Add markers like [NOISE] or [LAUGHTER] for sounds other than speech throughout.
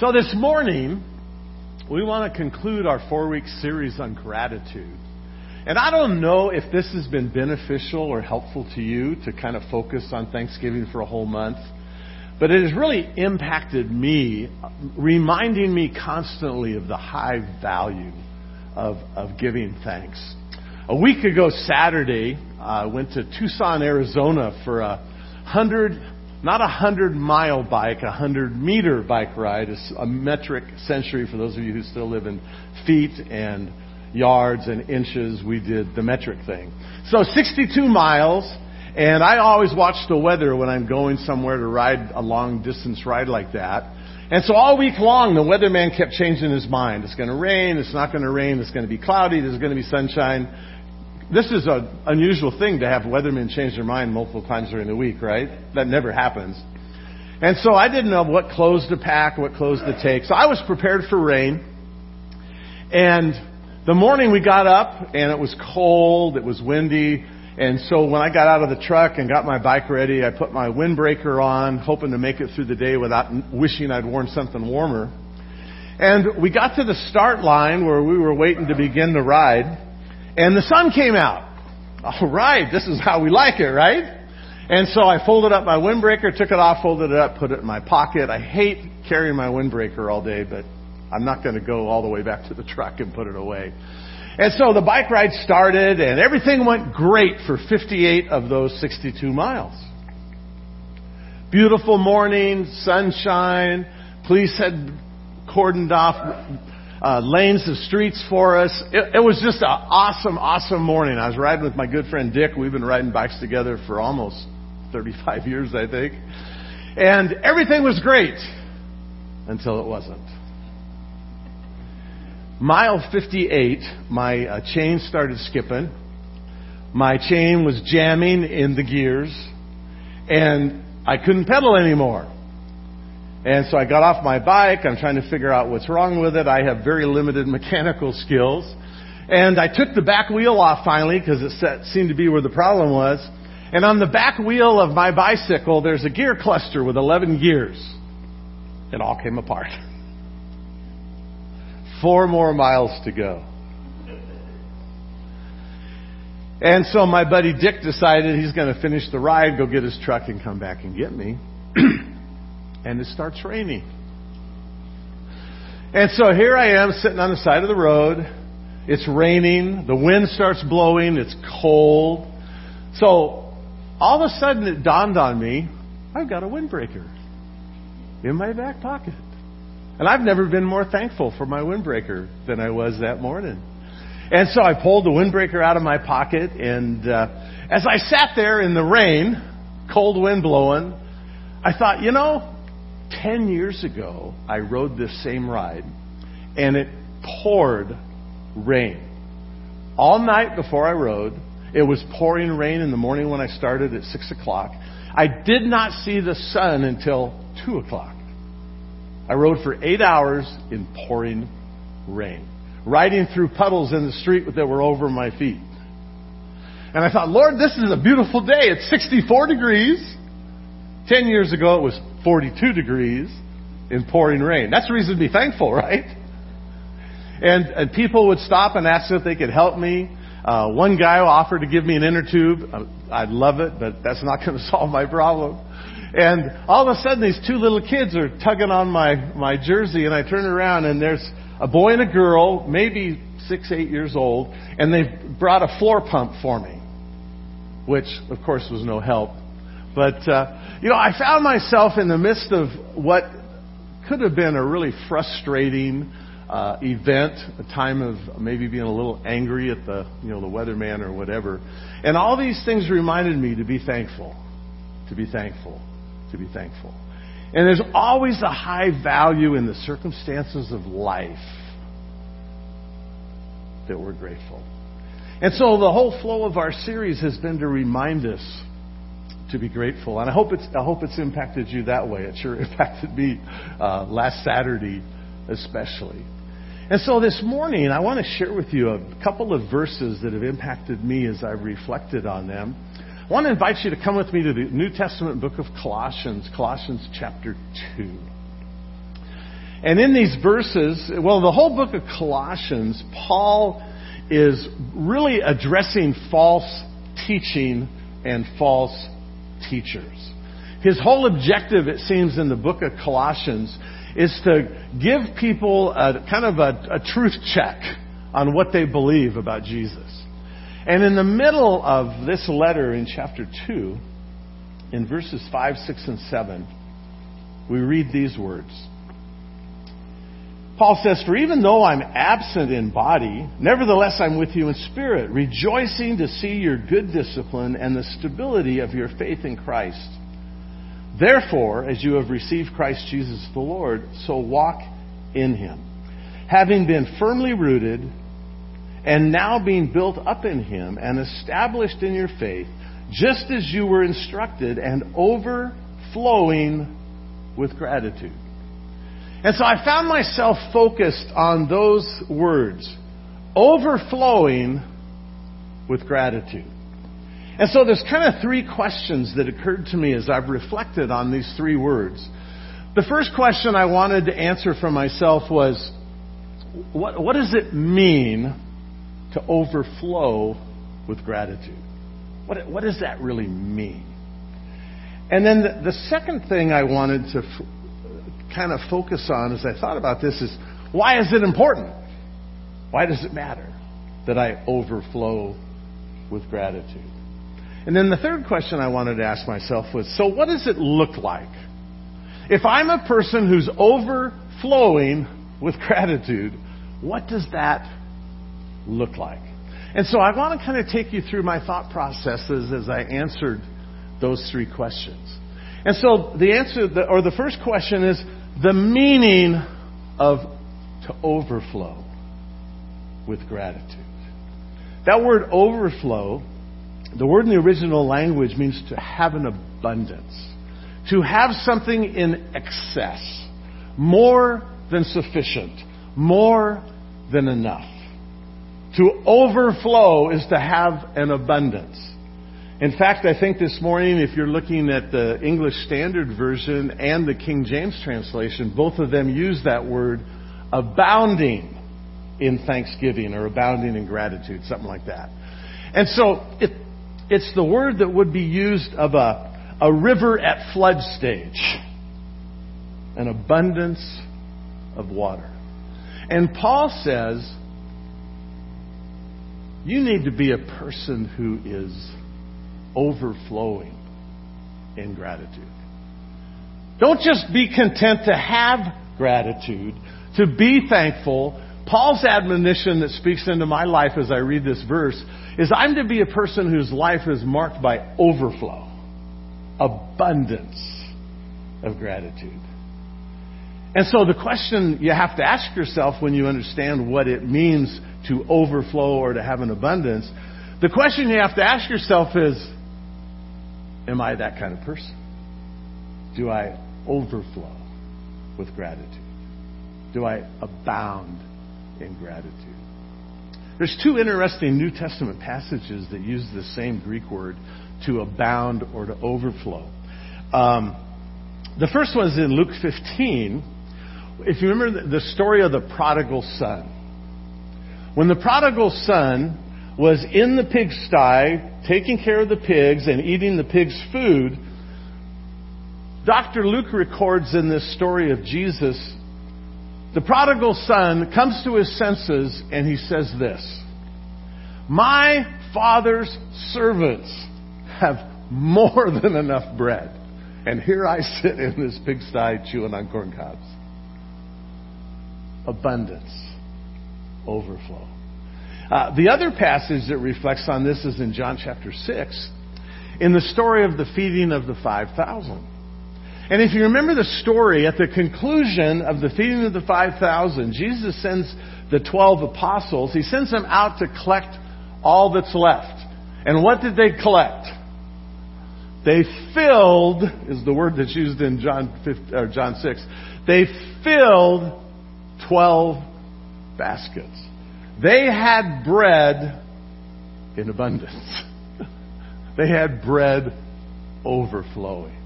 So this morning, we want to conclude our four week series on gratitude. And I don't know if this has been beneficial or helpful to you to kind of focus on Thanksgiving for a whole month, but it has really impacted me, reminding me constantly of the high value of, of giving thanks. A week ago, Saturday, I went to Tucson, Arizona for a hundred, not a hundred mile bike, a hundred meter bike ride, is a metric century for those of you who still live in feet and yards and inches. We did the metric thing. So 62 miles, and I always watch the weather when I'm going somewhere to ride a long distance ride like that. And so all week long, the weatherman kept changing his mind. It's going to rain. It's not going to rain. It's going to be cloudy. There's going to be sunshine. This is an unusual thing to have weathermen change their mind multiple times during the week, right? That never happens. And so I didn't know what clothes to pack, what clothes to take. So I was prepared for rain. And the morning we got up and it was cold, it was windy, and so when I got out of the truck and got my bike ready, I put my windbreaker on, hoping to make it through the day without wishing I'd worn something warmer. And we got to the start line where we were waiting to begin the ride, and the sun came out. All right, this is how we like it, right? And so I folded up my windbreaker, took it off, folded it up, put it in my pocket. I hate carrying my windbreaker all day, but I'm not going to go all the way back to the truck and put it away. And so the bike ride started and everything went great for 58 of those 62 miles. Beautiful morning, sunshine, police had cordoned off uh, lanes of streets for us. It, it was just an awesome, awesome morning. I was riding with my good friend Dick. We've been riding bikes together for almost 35 years, I think. And everything was great until it wasn't. Mile 58, my uh, chain started skipping. My chain was jamming in the gears, and I couldn't pedal anymore. And so I got off my bike. I'm trying to figure out what's wrong with it. I have very limited mechanical skills. And I took the back wheel off finally because it set, seemed to be where the problem was. And on the back wheel of my bicycle, there's a gear cluster with 11 gears. It all came apart. Four more miles to go. And so my buddy Dick decided he's going to finish the ride, go get his truck, and come back and get me. [CLEARS THROAT] and it starts raining. And so here I am sitting on the side of the road. It's raining. The wind starts blowing. It's cold. So all of a sudden it dawned on me I've got a windbreaker in my back pocket. And I've never been more thankful for my windbreaker than I was that morning. And so I pulled the windbreaker out of my pocket, and uh, as I sat there in the rain, cold wind blowing, I thought, you know, 10 years ago, I rode this same ride, and it poured rain. All night before I rode, it was pouring rain in the morning when I started at 6 o'clock. I did not see the sun until 2 o'clock. I rode for eight hours in pouring rain, riding through puddles in the street that were over my feet. And I thought, Lord, this is a beautiful day. It's 64 degrees. Ten years ago, it was 42 degrees in pouring rain. That's a reason to be thankful, right? And, and people would stop and ask if they could help me. Uh, one guy offered to give me an inner tube. Uh, I'd love it, but that's not going [LAUGHS] to solve my problem. And all of a sudden, these two little kids are tugging on my, my jersey, and I turn around, and there's a boy and a girl, maybe six, eight years old, and they've brought a floor pump for me, which, of course, was no help. But, uh, you know, I found myself in the midst of what could have been a really frustrating uh, event, a time of maybe being a little angry at the, you know, the weatherman or whatever. And all these things reminded me to be thankful, to be thankful to be thankful. And there's always a high value in the circumstances of life that we're grateful. And so the whole flow of our series has been to remind us to be grateful. And I hope it's, I hope it's impacted you that way. It sure [LAUGHS] impacted me uh, last Saturday, especially. And so this morning, I want to share with you a couple of verses that have impacted me as I've reflected on them. I want to invite you to come with me to the New Testament book of Colossians, Colossians chapter 2. And in these verses, well, the whole book of Colossians, Paul is really addressing false teaching and false teachers. His whole objective, it seems, in the book of Colossians is to give people a kind of a, a truth check on what they believe about Jesus. And in the middle of this letter in chapter 2, in verses 5, 6, and 7, we read these words. Paul says, For even though I'm absent in body, nevertheless I'm with you in spirit, rejoicing to see your good discipline and the stability of your faith in Christ. Therefore, as you have received Christ Jesus the Lord, so walk in him, having been firmly rooted and now being built up in him and established in your faith, just as you were instructed, and overflowing with gratitude. And so I found myself focused on those words overflowing with gratitude. And so there's kind of three questions that occurred to me as I've reflected on these three words. The first question I wanted to answer for myself was what, what does it mean to overflow with gratitude? What, what does that really mean? And then the, the second thing I wanted to kind of focus on as I thought about this is why is it important? Why does it matter that I overflow with gratitude? And then the third question I wanted to ask myself was so what does it look like? If I'm a person who's overflowing with gratitude, what does that look like? And so I want to kind of take you through my thought processes as I answered those three questions. And so the answer, or the first question is the meaning of to overflow with gratitude. That word overflow, the word in the original language means to have an abundance. To have something in excess. More than sufficient. More than enough. To overflow is to have an abundance. In fact, I think this morning, if you're looking at the English Standard Version and the King James translation, both of them use that word abounding in thanksgiving or abounding in gratitude, something like that. And so it, it's the word that would be used of a, a river at flood stage, an abundance of water. And Paul says, you need to be a person who is overflowing in gratitude. Don't just be content to have gratitude, to be thankful. Paul's admonition that speaks into my life as I read this verse is I'm to be a person whose life is marked by overflow, abundance of gratitude. And so the question you have to ask yourself when you understand what it means to overflow or to have an abundance, the question you have to ask yourself is, am I that kind of person? Do I overflow with gratitude? Do I abound in gratitude? There's two interesting New Testament passages that use the same Greek word to abound or to overflow. Um, the first one is in Luke 15 if you remember the story of the prodigal son, when the prodigal son was in the pigsty, taking care of the pigs and eating the pigs' food, Dr. Luke records in this story of Jesus, the prodigal son comes to his senses and he says this My father's servants have more [LAUGHS] than enough bread, and here I sit in this pigsty chewing on corn cobs abundance, overflow. Uh, the other passage that reflects on this is in John chapter 6, in the story of the feeding of the 5,000. And if you remember the story, at the conclusion of the feeding of the 5,000, Jesus sends the 12 apostles, he sends them out to collect all that's left. And what did they collect? They filled, is the word that's used in John, 5, or John 6, they filled 12 baskets. They had bread in abundance. [LAUGHS] they had bread overflowing.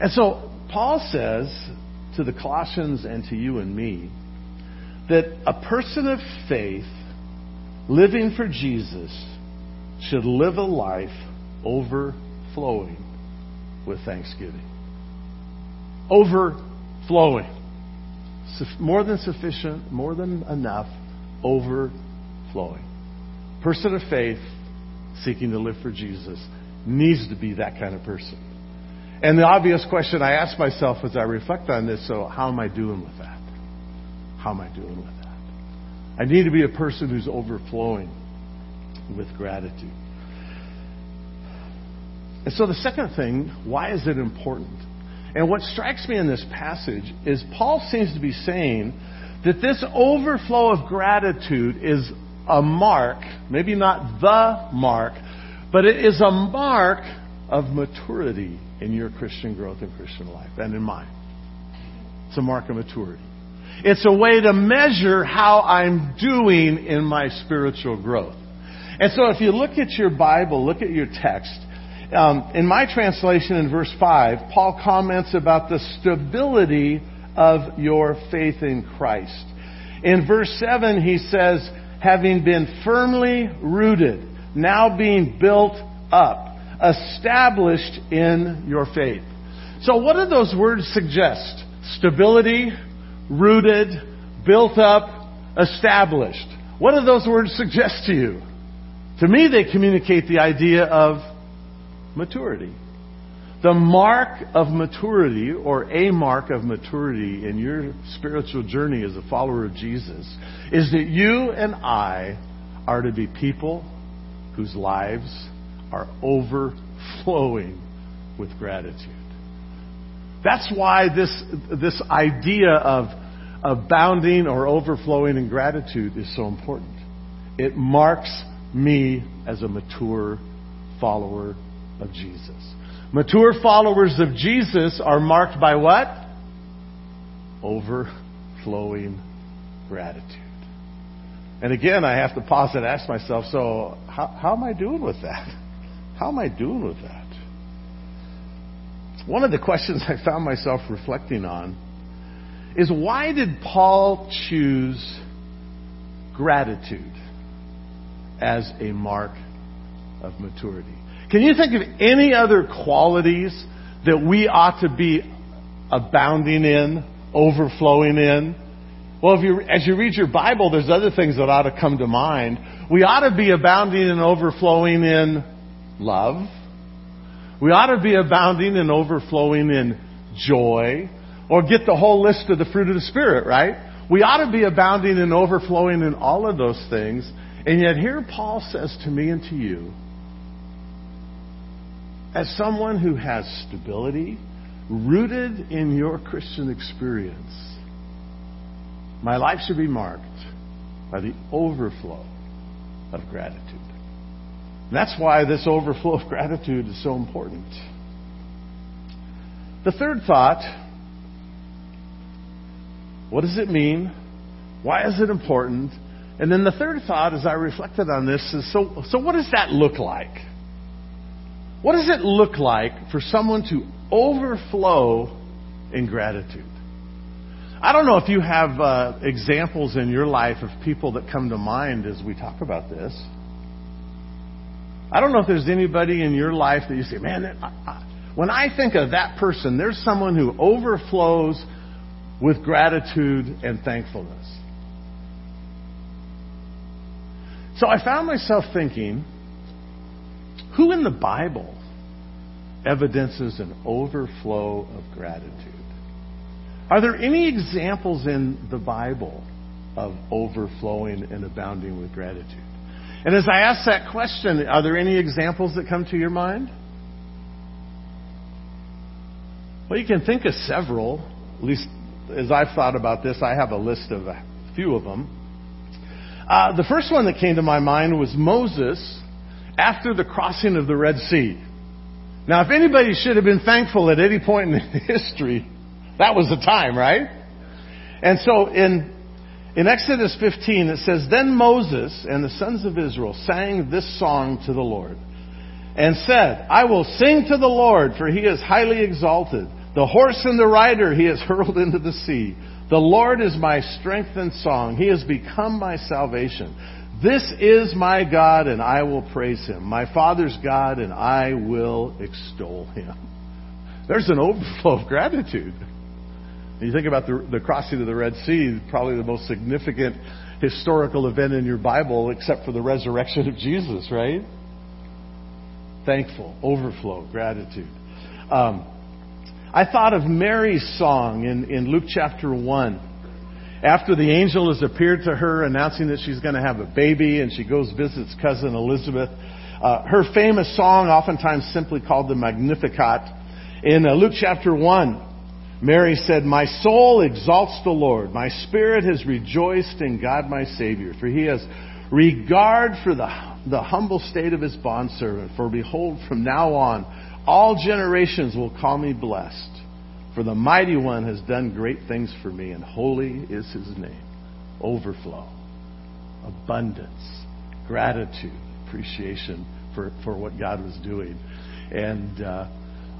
And so Paul says to the Colossians and to you and me that a person of faith living for Jesus should live a life overflowing with thanksgiving. Overflowing. More than sufficient, more than enough, overflowing. Person of faith seeking to live for Jesus needs to be that kind of person. And the obvious question I ask myself as I reflect on this so, how am I doing with that? How am I doing with that? I need to be a person who's overflowing with gratitude. And so the second thing, why is it important? And what strikes me in this passage is Paul seems to be saying that this overflow of gratitude is a mark, maybe not the mark, but it is a mark of maturity in your Christian growth and Christian life, and in mine. It's a mark of maturity. It's a way to measure how I'm doing in my spiritual growth. And so if you look at your Bible, look at your text, um, in my translation in verse 5, Paul comments about the stability of your faith in Christ. In verse 7, he says, having been firmly rooted, now being built up, established in your faith. So what do those words suggest? Stability, rooted, built up, established. What do those words suggest to you? To me, they communicate the idea of maturity. The mark of maturity, or a mark of maturity in your spiritual journey as a follower of Jesus, is that you and I are to be people whose lives are overflowing with gratitude. That's why this, this idea of abounding or overflowing in gratitude is so important. It marks me as a mature follower of Jesus. Mature followers of Jesus are marked by what? Overflowing gratitude. And again, I have to pause and ask myself, so how, how am I doing with that? How am I doing with that? One of the questions I found myself reflecting on is why did Paul choose gratitude as a mark of maturity? Can you think of any other qualities that we ought to be abounding in, overflowing in? Well, if you, as you read your Bible, there's other things that ought to come to mind. We ought to be abounding and overflowing in love. We ought to be abounding and overflowing in joy. Or get the whole list of the fruit of the Spirit, right? We ought to be abounding and overflowing in all of those things. And yet here Paul says to me and to you, as someone who has stability, rooted in your Christian experience, my life should be marked by the overflow of gratitude. And that's why this overflow of gratitude is so important. The third thought what does it mean? Why is it important? And then the third thought, as I reflected on this, is so, so what does that look like? What does it look like for someone to overflow in gratitude? I don't know if you have uh, examples in your life of people that come to mind as we talk about this. I don't know if there's anybody in your life that you say, man, I, I, when I think of that person, there's someone who overflows with gratitude and thankfulness. So I found myself thinking, who in the Bible evidences an overflow of gratitude? Are there any examples in the Bible of overflowing and abounding with gratitude? And as I ask that question, are there any examples that come to your mind? Well, you can think of several, at least as I've thought about this, I have a list of a few of them. Uh, the first one that came to my mind was Moses after the crossing of the Red Sea. Now, if anybody should have been thankful at any point in [LAUGHS] history, that was the time, right? And so in, in Exodus 15, it says, Then Moses and the sons of Israel sang this song to the Lord and said, I will sing to the Lord, for he is highly exalted. The horse and the rider he has [LAUGHS] hurled into the sea. The Lord is my strength and song. He has become my salvation. This is my God, and I will praise him. My Father's God, and I will extol him. There's an overflow of gratitude. You think about the, the crossing of the Red Sea, probably the most significant historical event in your Bible, except for the resurrection of Jesus, right? Thankful, overflow, gratitude. Um, I thought of Mary's song in, in Luke chapter 1 after the angel has appeared to her announcing that she's going to have a baby and she goes visits cousin Elizabeth, uh, her famous song, oftentimes simply called the Magnificat, in uh, Luke chapter 1, Mary said, My soul exalts the Lord. My spirit has rejoiced in God my Savior, for he has regard for the, the humble state of his bondservant. For behold, from now on, all generations will call me blessed. For the mighty one has done great things for me, and holy is his name. Overflow, abundance, gratitude, appreciation for, for what God was doing. And uh,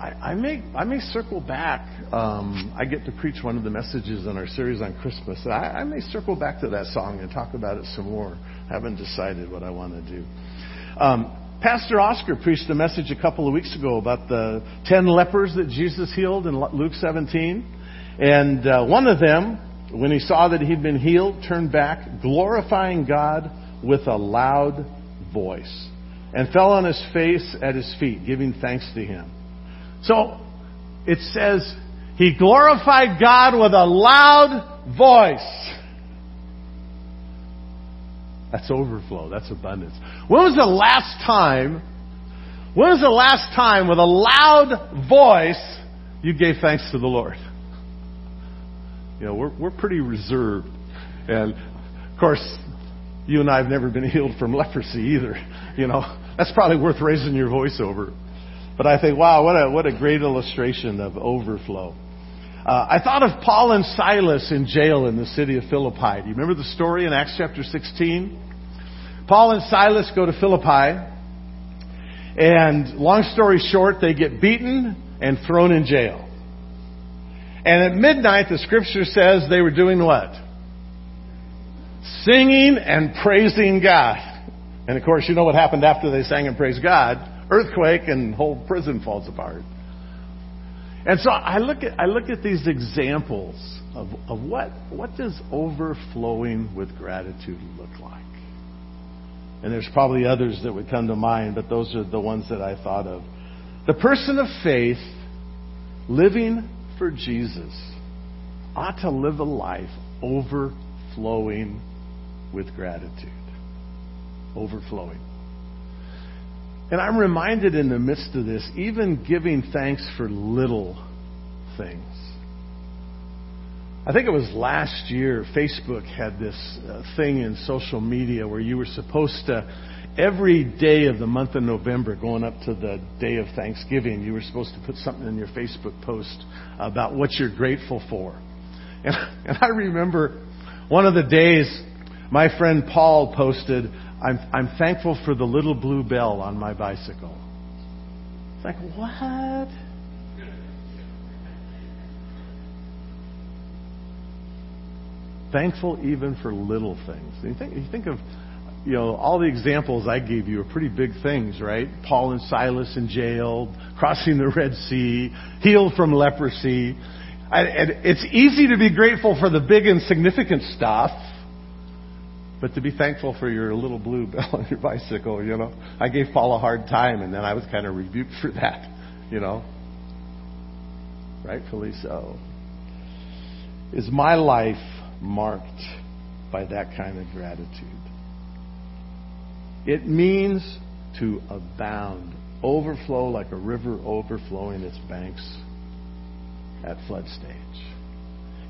I, I, may I may circle back. Um, I get to preach one of the messages in our series on Christmas. I, I may circle back to that song and talk about it some more. I haven't decided what I want to do. Um, Pastor Oscar preached a message a couple of weeks ago about the ten lepers that Jesus healed in Luke 17. And uh, one of them, when he saw that he'd been healed, turned back, glorifying God with a loud voice, and fell on his face at his feet, giving thanks to him. So it says, he glorified God with a loud voice. That's overflow. That's abundance. When was the last time, when was the last time with a loud voice you gave thanks to the Lord? You know, we're, we're pretty reserved. And, of course, you and I have never been [LAUGHS] healed from leprosy either. You know, that's probably worth raising your voice over. But I think, wow, what a, what a great illustration of overflow. Uh, I thought of Paul and Silas in jail in the city of Philippi. Do you remember the story in Acts chapter 16? Paul and Silas go to Philippi, and long story short, they get beaten and thrown in jail. And at midnight, the scripture says they were doing what? Singing and praising God. And of course, you know what happened after they sang and praised God? Earthquake and whole prison falls apart. And so I look at, I look at these examples of, of what, what does overflowing with gratitude look like? And there's probably others that would come to mind, but those are the ones that I thought of. The person of faith living for Jesus ought to live a life overflowing with gratitude. Overflowing. And I'm reminded in the midst of this, even giving thanks for little things. I think it was last year, Facebook had this uh, thing in social media where you were supposed to, every day of the month of November, going up to the day of Thanksgiving, you were supposed to put something in your Facebook post about what you're grateful for. [LAUGHS] And, and I remember one of the days, my friend Paul posted, I'm, I'm thankful for the little blue bell on my bicycle. It's like, what? Thankful even for little things. You think, you think of, you know, all the examples I gave you are pretty big things, right? Paul and Silas in jail, crossing the Red Sea, healed from leprosy. and it's easy to be grateful for the big and significant stuff, but to be thankful for your little blue [LAUGHS] bell on your bicycle, you know. I gave Paul a hard time, and then I was kind of rebuked for that, you know. Rightfully so. Is my life marked by that kind of gratitude. It means to abound, overflow like a river overflowing its banks at flood stage.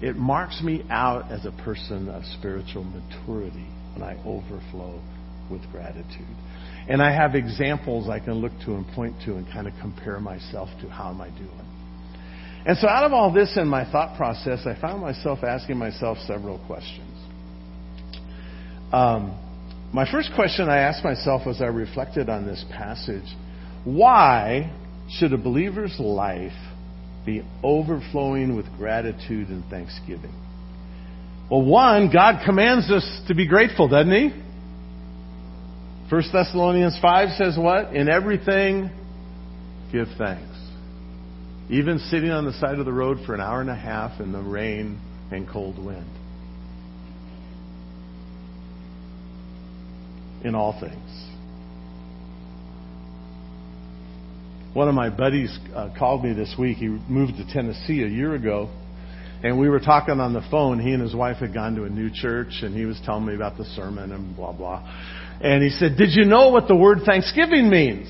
It marks me out as a person of spiritual maturity when I overflow with gratitude. And I have examples I can look to and point to and kind of compare myself to how am I doing. And so, out of all this in my thought process, I found myself asking myself several questions. Um, my first question I asked myself as I reflected on this passage why should a believer's life be overflowing with gratitude and thanksgiving. Well, one, God commands us to be grateful, doesn't He? 1 Thessalonians 5 says what? In everything, give thanks. Even sitting on the side of the road for an hour and a half in the rain and cold wind. In all things. One of my buddies uh, called me this week. He moved to Tennessee a year ago. And we were talking on the phone. He and his wife had gone to a new church, and he was telling me about the sermon and blah, blah. And he said, Did you know what the word Thanksgiving means?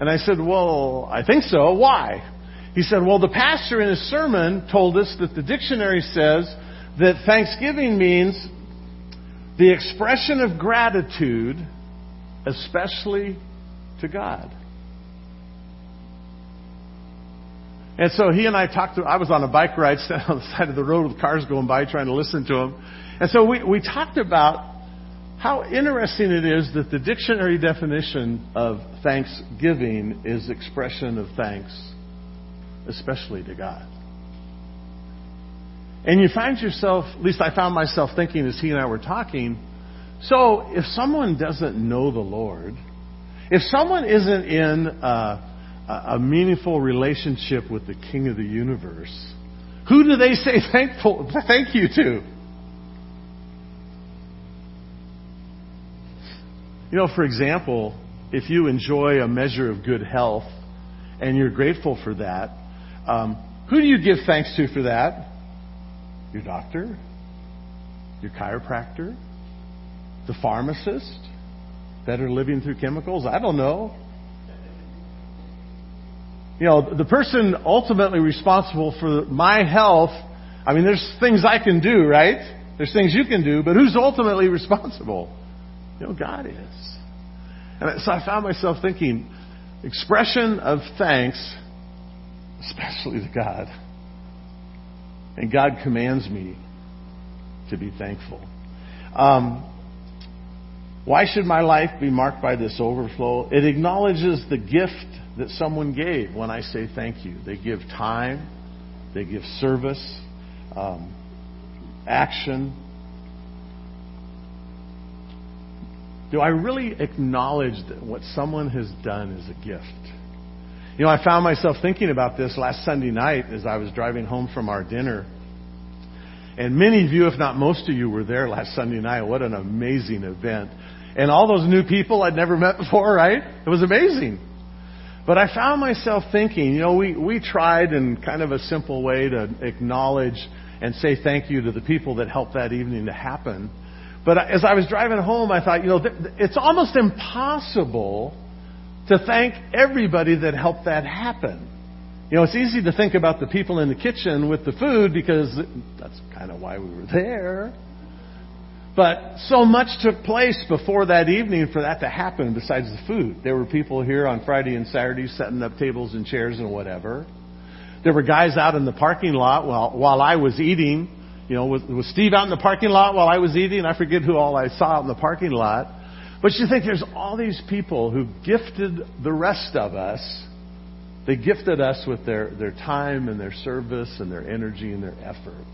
And I said, Well, I think so. Why? He said, Well, the pastor in his sermon told us that the dictionary says that Thanksgiving means the expression of gratitude, especially to God. And so he and I talked to, I was on a bike ride standing [LAUGHS] on the side of the road with cars going by trying to listen to him. And so we, we talked about how interesting it is that the dictionary definition of thanksgiving is expression of thanks, especially to God. And you find yourself, at least I found myself thinking as he and I were talking, so if someone doesn't know the Lord, if someone isn't in uh, a meaningful relationship with the King of the universe, who do they say [LAUGHS] thankful, thank you to? You know, for example, if you enjoy a measure of good health and you're grateful for that, um, who do you give thanks to for that? Your doctor? Your chiropractor? The pharmacist? Better living through chemicals? I don't know. You know, the person ultimately responsible for my health, I mean, there's things I can do, right? There's things you can do, but who's ultimately [LAUGHS] responsible? You know, God is. And so I found myself thinking, expression of thanks, especially to God. And God commands me to be thankful. Um, why should my life be marked by this overflow? It acknowledges the gift that someone gave when I say thank you. They give time, they give service, um, action. Do I really acknowledge that what someone has done is a gift? You know, I found myself thinking about this last Sunday night as I was driving home from our dinner. And many of you, if not most of you, were there last Sunday night. What an amazing event. And all those new people I'd never met before, right? It was amazing. But I found myself thinking, you know, we, we tried in kind of a simple way to acknowledge and say thank you to the people that helped that evening to happen. But as I was driving home, I thought, you know, it's almost impossible to thank everybody that helped that happen. You know, it's easy to think about the people in the kitchen with the food because that's kind of why we were there. But so much took place before that evening for that to happen besides the food. There were people here on Friday and Saturday setting up tables and chairs and whatever. There were guys out in the parking lot while, while I was eating. You know, was, was Steve out in the parking lot while I was eating? I forget who all I saw out in the parking lot. But you think there's all these people who gifted the rest of us. They gifted us with their, their time and their service and their energy and their effort.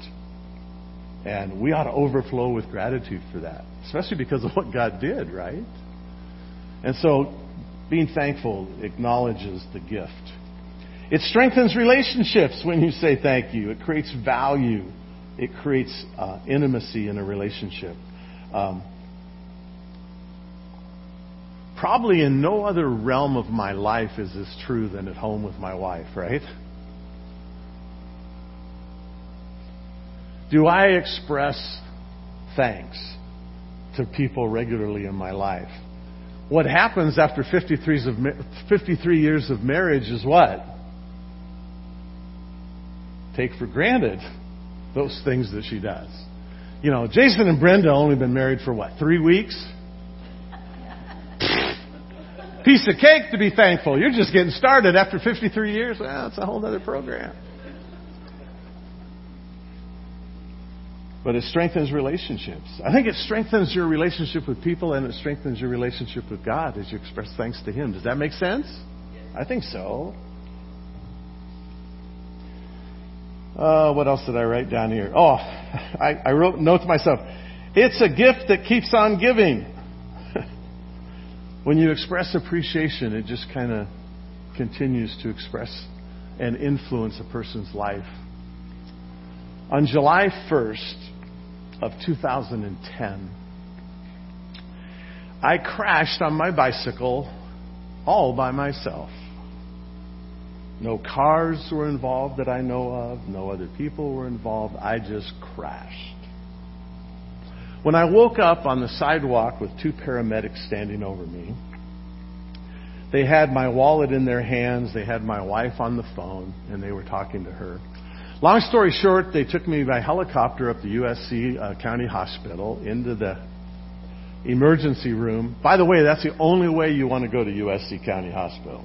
And we ought to overflow with gratitude for that, especially because of what God did, right? And so being thankful acknowledges the gift. It strengthens relationships when you say thank you. It creates value. It creates uh, intimacy in a relationship. Um, probably in no other realm of my life is this true than at home with my wife, right? Do I express thanks to people regularly in my life? What happens after 53 years of marriage is what? Take for granted those things that she does. You know, Jason and Brenda only been married for what, three weeks? Piece of cake to be thankful. You're just getting started after 53 years. Well, it's a whole other program. but it strengthens relationships. I think it strengthens your relationship with people and it strengthens your relationship with God as you express thanks to Him. Does that make sense? I think so. Uh, what else did I write down here? Oh, [LAUGHS] I, I wrote note to myself. It's a gift that keeps on giving. When you express appreciation, it just kind of continues to express and influence a person's life. On July 1st of 2010, I crashed on my bicycle all by myself. No cars were involved that I know of. No other people were involved. I just crashed. When I woke up on the sidewalk with two paramedics standing over me, they had my wallet in their hands, they had my wife on the phone, and they were talking to her. Long story short, they took me by helicopter up to USC uh, County Hospital into the emergency room. By the way, that's the only way you want to go to USC County Hospital.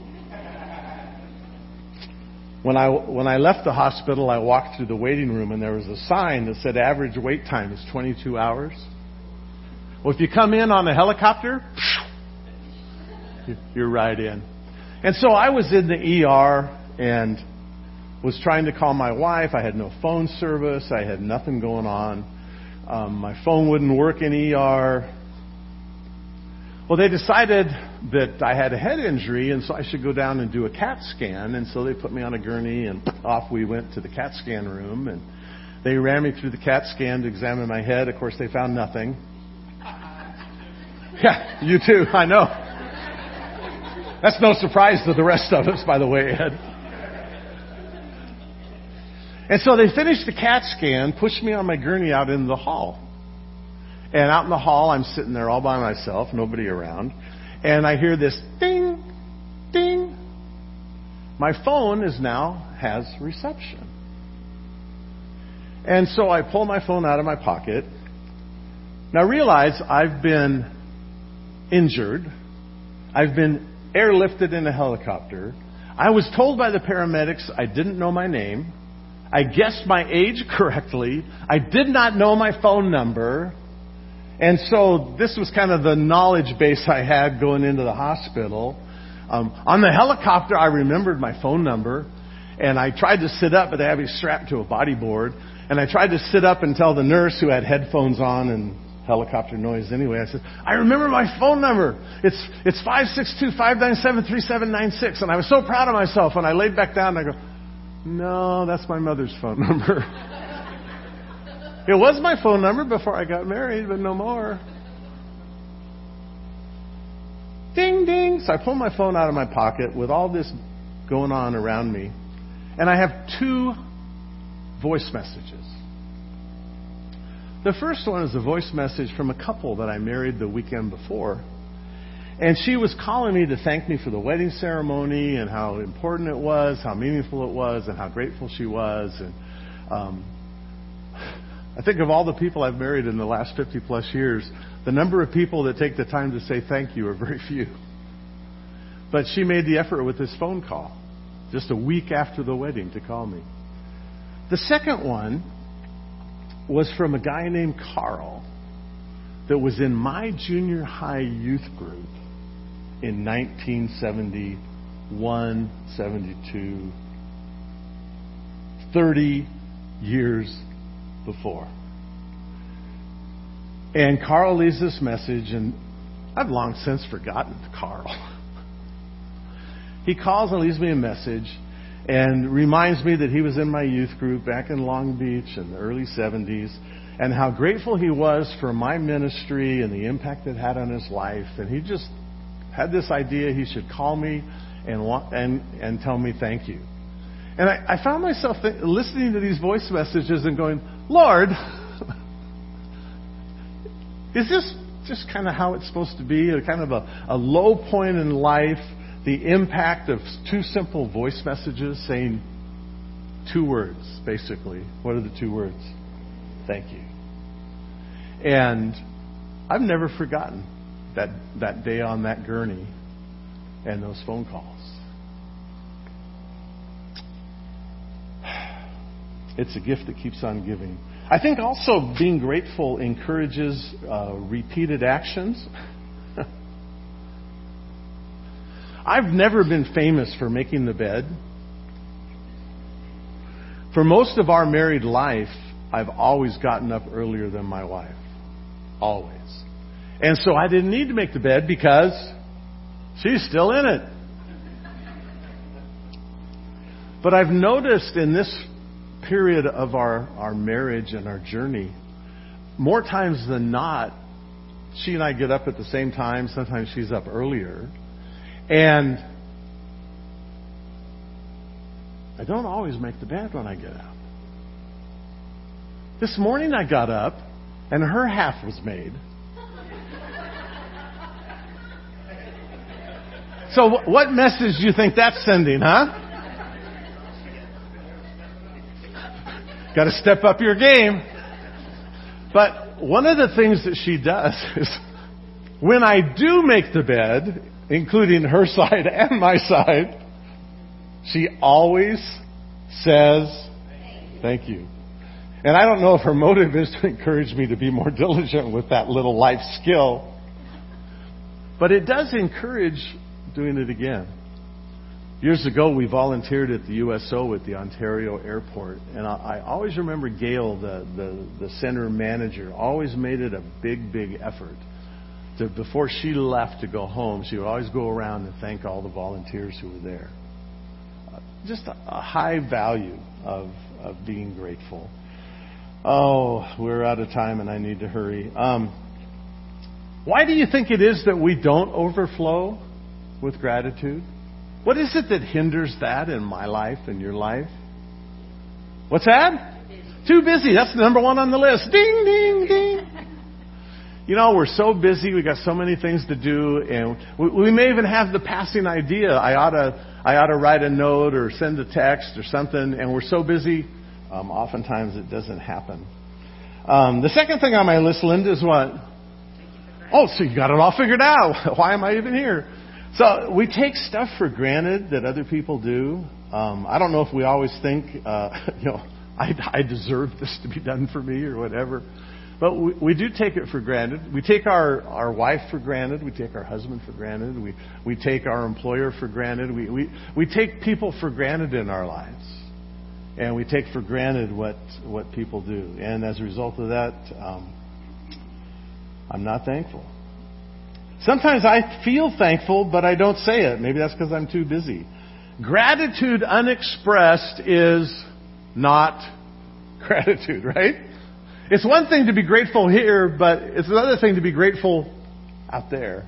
When I, when I left the hospital, I walked through the waiting room and there was a sign that said average wait time is 22 hours. Well, if you come in on a helicopter, [LAUGHS] you're right in. And so I was in the ER and was trying to call my wife. I had no phone service. I had nothing going on. Um, my phone wouldn't work in ER. Well, they decided that I had a head injury, and so I should go down and do a CAT scan. And so they put me on a gurney, and [LAUGHS] off we went to the CAT scan room. And they ran me through the CAT scan to examine my head. Of course, they found nothing. [LAUGHS] Yeah, you too, I know. That's no surprise to the rest of us, by the way, Ed. And so they finished the CAT scan, pushed me on my gurney out in the hall. And out in the hall, I'm sitting there all by myself, nobody around. And I hear this ding, ding. My phone is now has reception. And so I pull my phone out of my pocket. Now realize I've been injured. I've been airlifted in a helicopter. I was told by the paramedics I didn't know my name. I guessed my age [LAUGHS] correctly. I did not know my phone number. And so this was kind of the knowledge base I had going into the hospital. Um, on the helicopter, I remembered my phone number, and I tried to sit up, but they had me strapped to a bodyboard. And I tried to sit up and tell the nurse who had headphones on and helicopter noise anyway. I said, I remember my phone number. It's it's five six two five nine seven three seven nine six. And I was so proud of myself. And I laid back down and I go, No, that's my mother's phone [LAUGHS] number. It was my phone number before I got married, but no more. Ding, ding. So I pull my phone out of my pocket with all this going on around me. And I have two voice messages. The first one is a voice message from a couple that I married the weekend before. And she was calling me to thank me for the wedding ceremony and how important it was, how meaningful it was, and how grateful she was. And um, I think of all the people I've married in the last 50 plus years, the number of people that take the time to say thank you are very few. But she made the effort with this phone call, just a week after the wedding, to call me. The second one was from a guy named Carl that was in my junior high youth group in 1971, 72, 30 years before. And Carl leaves this message, and I've long since forgotten Carl. [LAUGHS] he calls and leaves me a message and reminds me that he was in my youth group back in Long Beach in the early 70s and how grateful he was for my ministry and the impact it had on his life. And he just had this idea he should call me and, and, and tell me thank you. And I, I found myself th- listening to these voice messages and going, Lord, is this just kind of how it's supposed to be? A kind of a, a low point in life, the impact of two simple voice messages saying two words, basically. What are the two words? Thank you. And I've never forgotten that, that day on that gurney and those phone calls. It's a gift that keeps on giving. I think also being grateful encourages uh, repeated actions. [LAUGHS] I've never been famous for making the bed. For most of our married life, I've always gotten up earlier than my wife. Always. And so I didn't need to make the bed because she's still in it. But I've noticed in this period of our, our marriage and our journey, more times than not, she and I get up at the same time. Sometimes she's up earlier. And I don't always make the bed when I get up. This morning I got up and her half was made. So, what message do you think that's sending, huh? Got to step up your game. But one of the things that she does [LAUGHS] is when I do make the bed, including her [LAUGHS] side and my side, she always says, Thank you. And I don't know if her motive is to encourage me to be more [LAUGHS] diligent with that little life skill, but it does encourage doing it again. Years ago, we volunteered at the USO at the Ontario airport, and I, I always remember Gail, the, the, the center manager, always made it a big, big effort to, before she left to go home, she would always go around and thank all the volunteers who were there. Uh, just a, a high value of, of being grateful. Oh, we're out of time and I need to hurry. Um, why do you think it is that we don't overflow with gratitude? What is it that hinders that in my life and your life? What's that? Too busy. That's the number one on the list. Ding, ding, ding. [LAUGHS] You know, we're so busy. We got so many things to do, and we, we may even have the passing idea. I ought to, I ought to write a note or send a text or something, and we're so busy. Um, oftentimes, it doesn't happen. Um, the second thing on my list, Linda, is what? Oh, so you got it all figured out. [LAUGHS] Why am I even here? So we take stuff for granted that other people do. Um, I don't know if we always think, uh, [LAUGHS] you know, I, I deserve this to be done for me or whatever. But we, we do take it for granted. We take our, our wife for granted. We take our husband for granted. We, we take our employer for granted. We, we, we take people for granted in our lives. And we take for granted what, what people do. And as a result of that, um, I'm not thankful. Sometimes I feel thankful, but I don't say it. Maybe that's because I'm too busy. Gratitude unexpressed is not [LAUGHS] gratitude, right? It's one thing to be grateful here, but it's another thing to be grateful out there.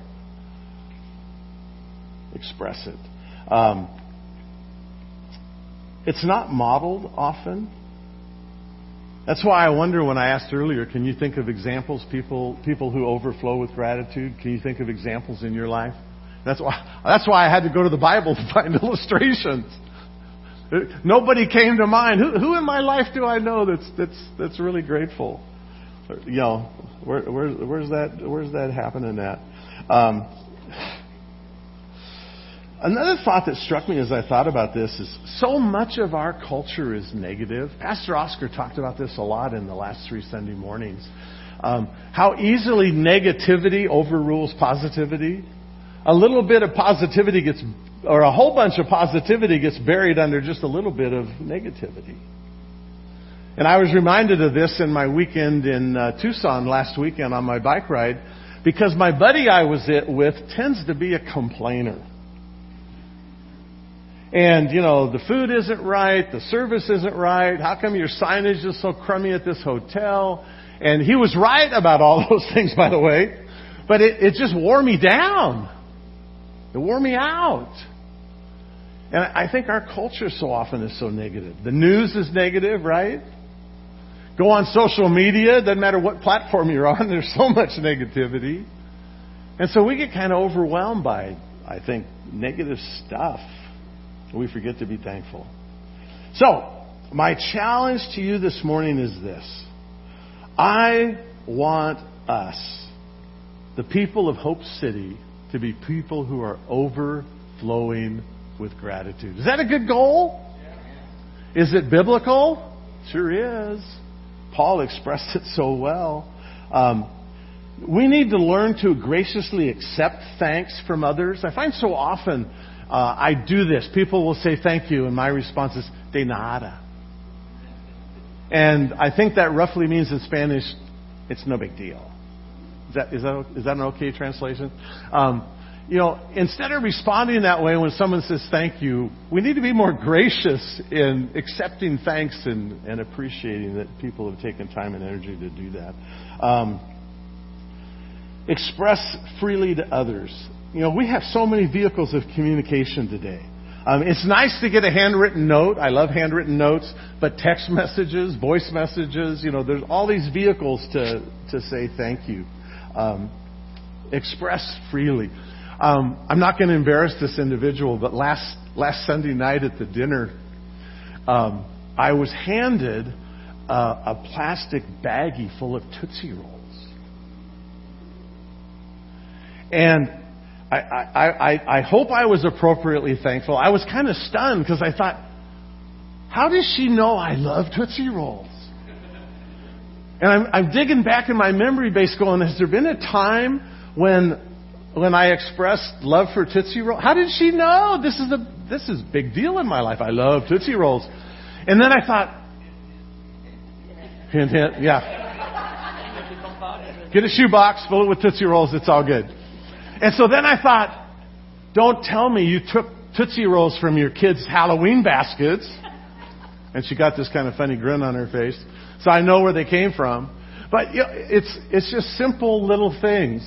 Express it. Um, it's not modeled often. That's why I wonder when I asked earlier, can you think of examples, people, people who overflow with gratitude? Can you think of examples in your life? That's why, that's why I had to go to the Bible to find [LAUGHS] illustrations. Nobody came to mind. Who, who in my life do I know that's, that's, that's really grateful? You know, where, where, where's that, where's that happening at? Um, Another thought that struck me as I thought about this is so much of our culture is negative. Pastor Oscar talked about this a lot in the last three Sunday mornings. Um, how easily negativity overrules positivity. A little bit of positivity gets, or a whole bunch of positivity gets buried under just a little bit of negativity. And I was reminded of this in my weekend in uh, Tucson last weekend on my bike ride because my buddy I was with tends to be a complainer. And, you know, the food isn't right, the service isn't right, how come your signage is so crummy at this hotel? And he was right about all [LAUGHS] those things, by the way. But it, it just wore me down. It wore me out. And I think our culture so often is so negative. The news is negative, right? Go on social media, doesn't matter what platform you're on, [LAUGHS] there's so much negativity. And so we get kind of overwhelmed by, I think, negative stuff. We forget to be thankful. So, my challenge to you this morning is this. I want us, the people of Hope City, to be people who are overflowing with gratitude. Is that a good goal? Is it biblical? Sure is. Paul expressed it so well. Um, we need to learn to graciously accept thanks from others. I find so often uh, I do this. People will say thank you, and my response is de nada. And I think that roughly means in Spanish, it's no big deal. Is that, is that, is that an okay translation? Um, you know, instead of responding that way when someone says thank you, we need to be more gracious in accepting thanks and, and appreciating that people have taken time and energy to do that. Um, express freely to others. You know, we have so many vehicles of communication today. Um, it's nice to get a handwritten note. I love handwritten notes, but text [LAUGHS] messages, voice messages, you know, there's all these vehicles to, to say thank you. Um, express freely. Um, I'm not going to embarrass this individual, but last last Sunday night at the dinner, um, I was handed uh, a plastic baggie full of Tootsie Rolls, and I, I, I, hope I was appropriately thankful. I was kind of stunned because I thought, how does she know I love Tootsie Rolls? And I'm, I'm digging back in my memory base, going, has there been a time when when I expressed love for Tootsie Rolls. How did she know? This is a this is a big deal in my life. I love Tootsie Rolls. And then I thought, hint, hint, yeah. Get a shoebox, fill it with Tootsie Rolls, it's all good. And so then I thought, don't tell me you took Tootsie Rolls from your kids' Halloween baskets. And she got this kind of funny grin on her face. So I know where they came from. But it's, it's just simple little things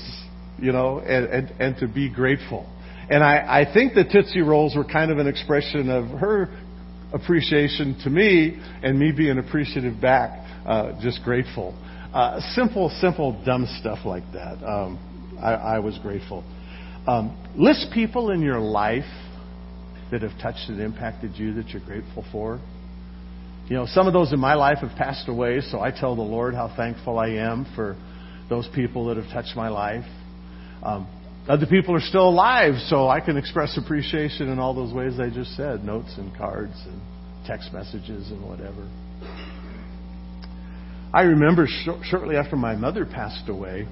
you know, and, and, and to be grateful. And I, I think the Tootsie Rolls were kind of an expression of her appreciation to me and me being appreciative back, uh, just grateful. Uh, simple, simple, dumb stuff like that. Um, I, I was grateful. Um, list people in your life that have touched and impacted you that you're grateful for. You know, some of those in my life have passed away, so I tell the Lord how thankful I am for those people that have touched my life. Um, other people are still alive, so I can express appreciation in all those ways I just said notes and cards and text messages and whatever. I remember sh- shortly after my mother passed away,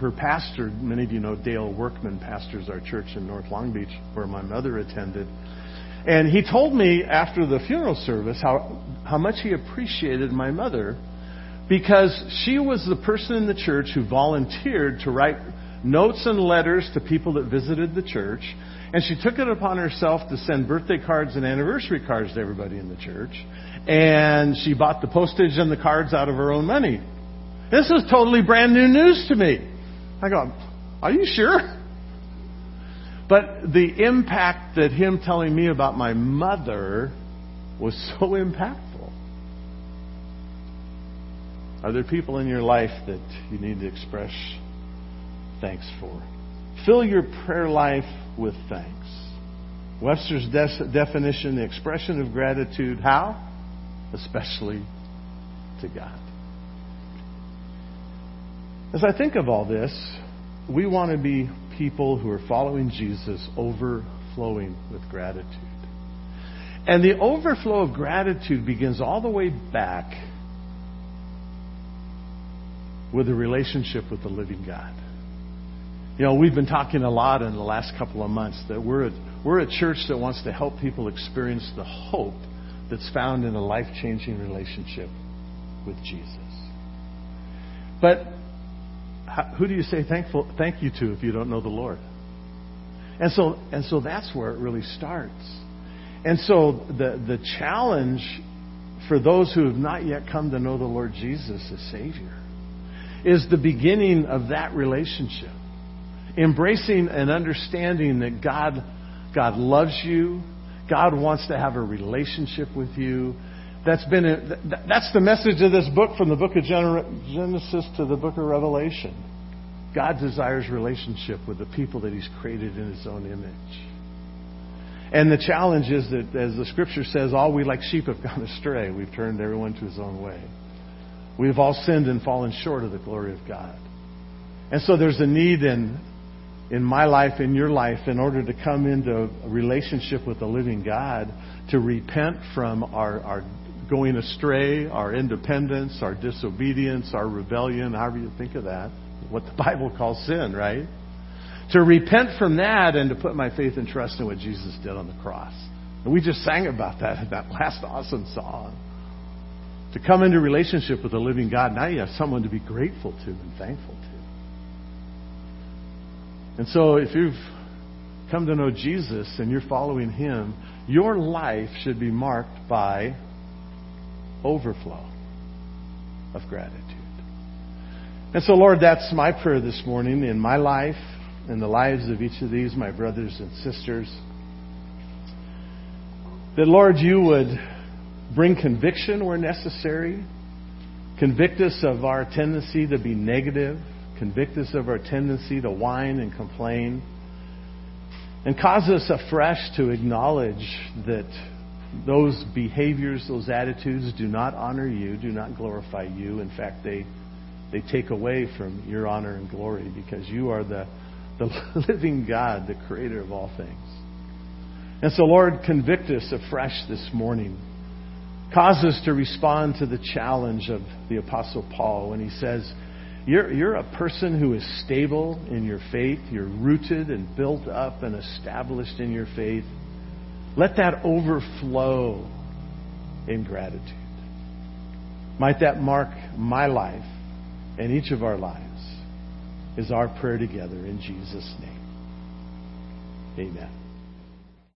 her pastor, many of you know Dale Workman, pastors our church in North Long Beach, where my mother attended. And he told me after the funeral service how, how much he appreciated my mother because she was the person in the church who volunteered to write notes and letters to people that visited the church, and she took it upon herself to send birthday cards and anniversary cards to everybody in the church. And she bought the postage and the cards out of her own money. This was totally brand new news to me. I go, Are you sure? But the impact that him telling me about my mother was so impactful. Are there people in your life that you need to express thanks for. Fill your prayer life with thanks. Webster's de- definition, the expression of gratitude, how? Especially to God. As I think of all this, we want to be people who are following Jesus, overflowing with gratitude. And the overflow of gratitude begins all the way back with a relationship with the living God. You know, we've been talking a lot in the last couple of months that we're a, we're a church that wants to help people experience the hope that's found in a life changing relationship with Jesus. But who do you say thankful, thank you to if you don't know the Lord? And so, and so that's where it really starts. And so the, the challenge for those who have not yet come to know the Lord Jesus as Savior is the beginning of that relationship embracing and understanding that God, God loves you, God wants to have a relationship with you. That's been a, that's the message of this book from the book of Genesis to the book of Revelation. God desires relationship with the people that He's created in His own image. And the challenge is that, as the Scripture says, all we like sheep have [LAUGHS] gone astray. We've turned everyone to his own way. We have all sinned and fallen short of the glory of God. And so there's a need in in my life, in your life, in order to come into a relationship with the living God, to repent from our, our going astray, our independence, our disobedience, our rebellion, however you think of that, what the [LAUGHS] Bible calls sin, right? To repent from that and to put my faith and trust in what Jesus did on the cross. And we just sang about that in that [LAUGHS] last awesome song. to come into relationship with the living God, now you have someone to be grateful to and thankful to. And so if you've come to know Jesus and you're following Him, your life should be marked by overflow of gratitude. And so, Lord, that's my prayer this morning in my life in the lives of each of these, my brothers and sisters. That, Lord, you would bring conviction where necessary, convict us of our tendency to be negative, convict us of our tendency to whine and complain, and cause us afresh to acknowledge that those behaviors, those attitudes do not honor you, do not glorify you. In fact, they, they take away from your honor and glory because you are the, the [LAUGHS] living God, the creator of all things. And so, Lord, convict us afresh this morning. Cause us to respond to the challenge of the Apostle Paul when he says, you're, you're a person who is stable in your faith. You're rooted and built up and established in your faith. Let that overflow in gratitude. Might that mark my life and each of our lives is our prayer together in Jesus' name. Amen.